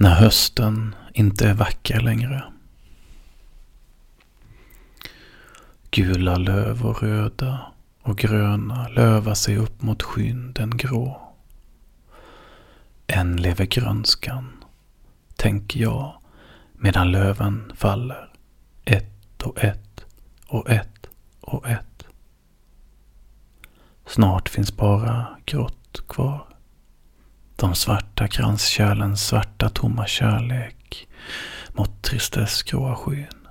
När hösten inte är vacker längre. Gula löv och röda och gröna lövar sig upp mot skyn den grå. Än lever grönskan, tänker jag, medan löven faller. Ett och ett och ett och ett. Snart finns bara grått kvar. De svarta kranskärlens svarta tomma kärlek mot tristessgråa skyn.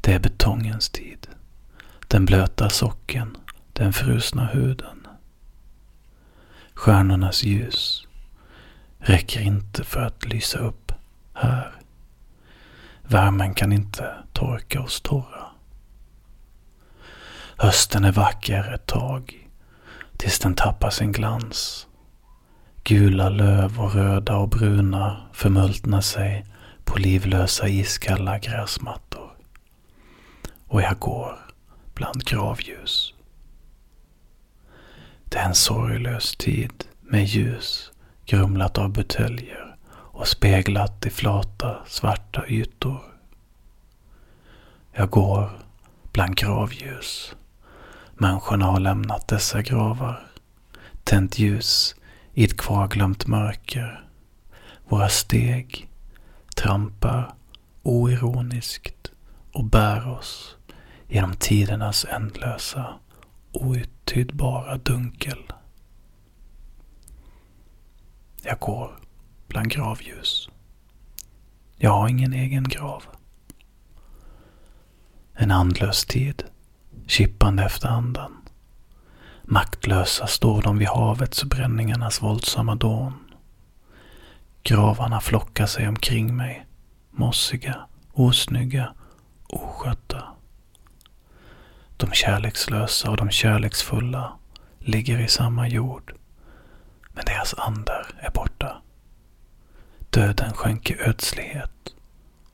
Det är betongens tid. Den blöta socken, den frusna huden. Stjärnornas ljus räcker inte för att lysa upp här. Värmen kan inte torka oss torra. Hösten är vacker ett tag, tills den tappar sin glans. Gula löv och röda och bruna förmultnar sig på livlösa iskalla gräsmattor. Och jag går bland gravljus. Det är en sorglös tid med ljus grumlat av buteljer och speglat i flata svarta ytor. Jag går bland gravljus. Människorna har lämnat dessa gravar. Tänt ljus i ett kvarglömt mörker. Våra steg trampar oironiskt och bär oss genom tidernas ändlösa, outtydbara dunkel. Jag går bland gravljus. Jag har ingen egen grav. En andlös tid, kippande efter andan. Maktlösa står de vid havets och bränningarnas våldsamma dån. Gravarna flockar sig omkring mig, mossiga, osnygga, oskötta. De kärlekslösa och de kärleksfulla ligger i samma jord, men deras andar är borta. Döden skänker ödslighet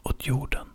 åt jorden.